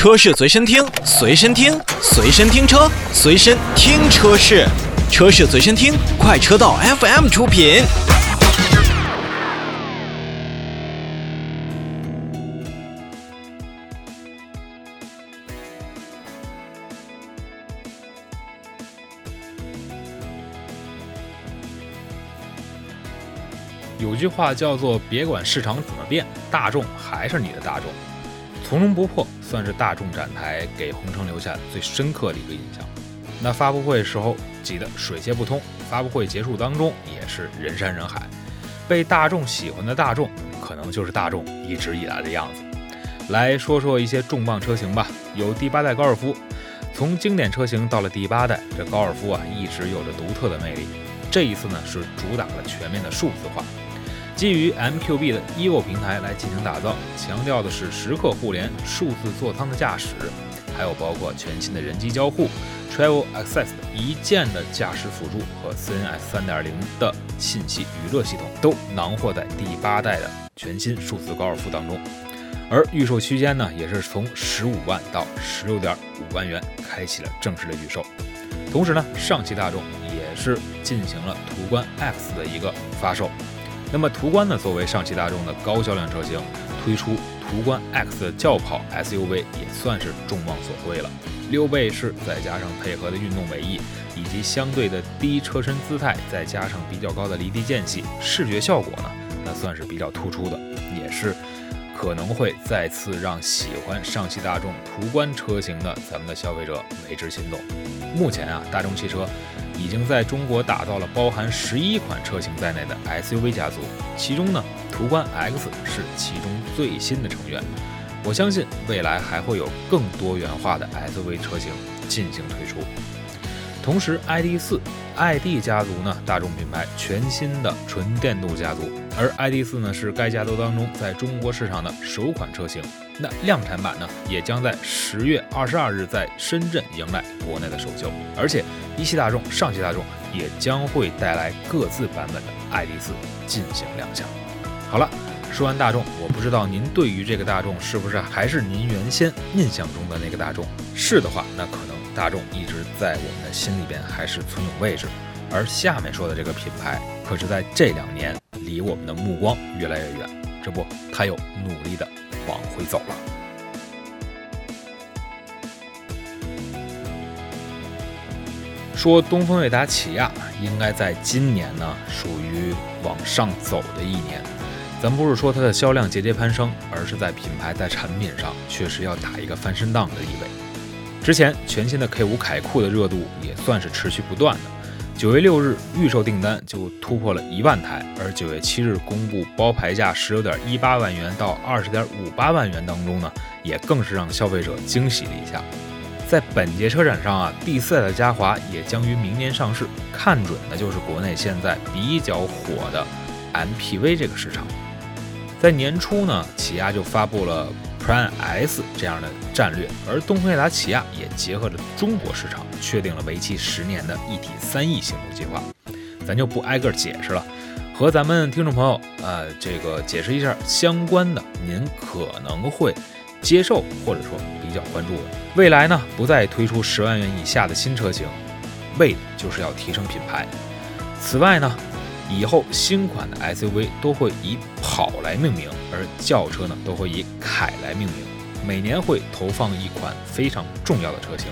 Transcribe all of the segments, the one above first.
车市随身听，随身听，随身听车，随身听车市，车市随身听，快车道 FM 出品。有句话叫做“别管市场怎么变，大众还是你的大众”，从容不迫算是大众展台给红城留下最深刻的一个印象。那发布会时候挤得水泄不通，发布会结束当中也是人山人海。被大众喜欢的大众，可能就是大众一直以来的样子。来说说一些重磅车型吧，有第八代高尔夫，从经典车型到了第八代，这高尔夫啊一直有着独特的魅力。这一次呢是主打了全面的数字化。基于 MQB 的 Evo 平台来进行打造，强调的是时刻互联、数字座舱的驾驶，还有包括全新的人机交互、Travel Access 一键的驾驶辅助和 CNS 3.0的信息娱乐系统，都囊括在第八代的全新数字高尔夫当中。而预售区间呢，也是从十五万到十六点五万元开启了正式的预售。同时呢，上汽大众也是进行了途观 X 的一个发售。那么途观呢，作为上汽大众的高销量车型，推出途观 X 的轿跑 SUV 也算是众望所归了。溜背式再加上配合的运动尾翼，以及相对的低车身姿态，再加上比较高的离地间隙，视觉效果呢，那算是比较突出的，也是可能会再次让喜欢上汽大众途观车型的咱们的消费者为之心动。目前啊，大众汽车。已经在中国打造了包含十一款车型在内的 SUV 家族，其中呢，途观 X 是其中最新的成员。我相信未来还会有更多元化的 SUV 车型进行推出。同时，ID.4 ID 家族呢，大众品牌全新的纯电动家族，而 ID.4 呢是该家族当中在中国市场的首款车型。那量产版呢，也将在十月二十二日在深圳迎来国内的首秀，而且一汽大众、上汽大众也将会带来各自版本的 ID.4 进行亮相。好了，说完大众，我不知道您对于这个大众是不是还是您原先印象中的那个大众？是的话，那可能。大众一直在我们的心里边还是存有位置，而下面说的这个品牌，可是在这两年离我们的目光越来越远，这不，他又努力的往回走了。说东风悦达起亚，应该在今年呢属于往上走的一年，咱不是说它的销量节节攀升，而是在品牌在产品上确实要打一个翻身档的地位。之前全新的 K5 凯酷的热度也算是持续不断的，九月六日预售订单就突破了一万台，而九月七日公布包牌价十六点一八万元到二十点五八万元当中呢，也更是让消费者惊喜了一下。在本届车展上啊，第四代的嘉华也将于明年上市，看准的就是国内现在比较火的 MPV 这个市场。在年初呢，起亚就发布了。Ris 这样的战略，而东风悦达起亚也结合了中国市场，确定了为期十年的一体三翼行动计划。咱就不挨个解释了，和咱们听众朋友呃这个解释一下相关的，您可能会接受或者说比较关注的。未来呢，不再推出十万元以下的新车型，为的就是要提升品牌。此外呢。以后新款的 SUV 都会以跑来命名，而轿车呢都会以凯来命名。每年会投放一款非常重要的车型，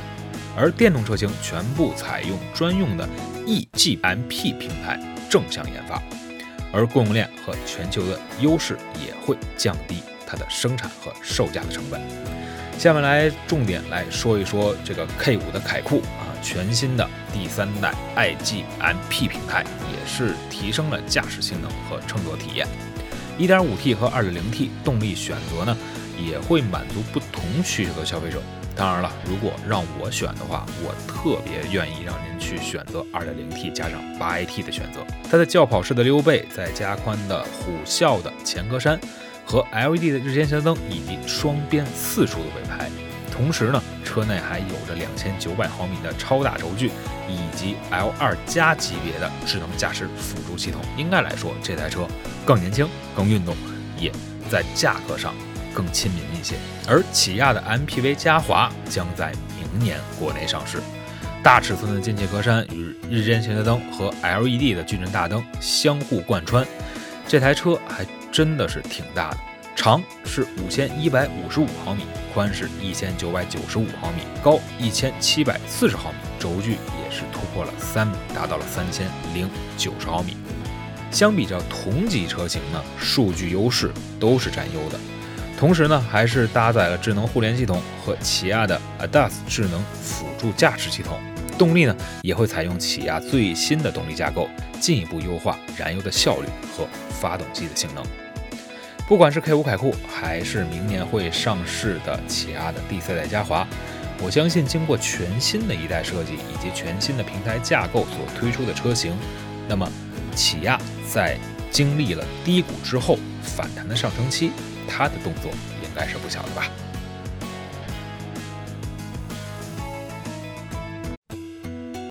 而电动车型全部采用专用的 eGMP 平台正向研发，而供应链和全球的优势也会降低它的生产和售价的成本。下面来重点来说一说这个 K5 的凯酷，全新的第三代 iGMP 平台也。是提升了驾驶性能和乘坐体验。1.5T 和 2.0T 动力选择呢，也会满足不同需求的消费者。当然了，如果让我选的话，我特别愿意让您去选择 2.0T 加上 8AT 的选择。它的轿跑式的溜背，再加宽的虎啸的前格栅，和 LED 的日间行灯以及双边四出的尾排。同时呢，车内还有着两千九百毫米的超大轴距，以及 L 二加级别的智能驾驶辅助系统。应该来说，这台车更年轻、更运动，也在价格上更亲民一些。而起亚的 MPV 嘉华将在明年国内上市，大尺寸的进气格栅与日间行车灯和 LED 的矩阵大灯相互贯穿，这台车还真的是挺大的，长是五千一百五十五毫米，宽是一千九百九十五毫米，高一千七百四十毫米，轴距也是突破了三米，达到了三千零九十毫米。相比较同级车型呢，数据优势都是占优的。同时呢，还是搭载了智能互联系统和起亚的 ADAS 智能辅助驾驶系统。动力呢，也会采用起亚最新的动力架构，进一步优化燃油的效率和发动机的性能。不管是 K 五凯酷，还是明年会上市的起亚的第四代嘉华，我相信经过全新的一代设计以及全新的平台架构所推出的车型，那么起亚在经历了低谷之后反弹的上升期。它的动作应该是不小的吧。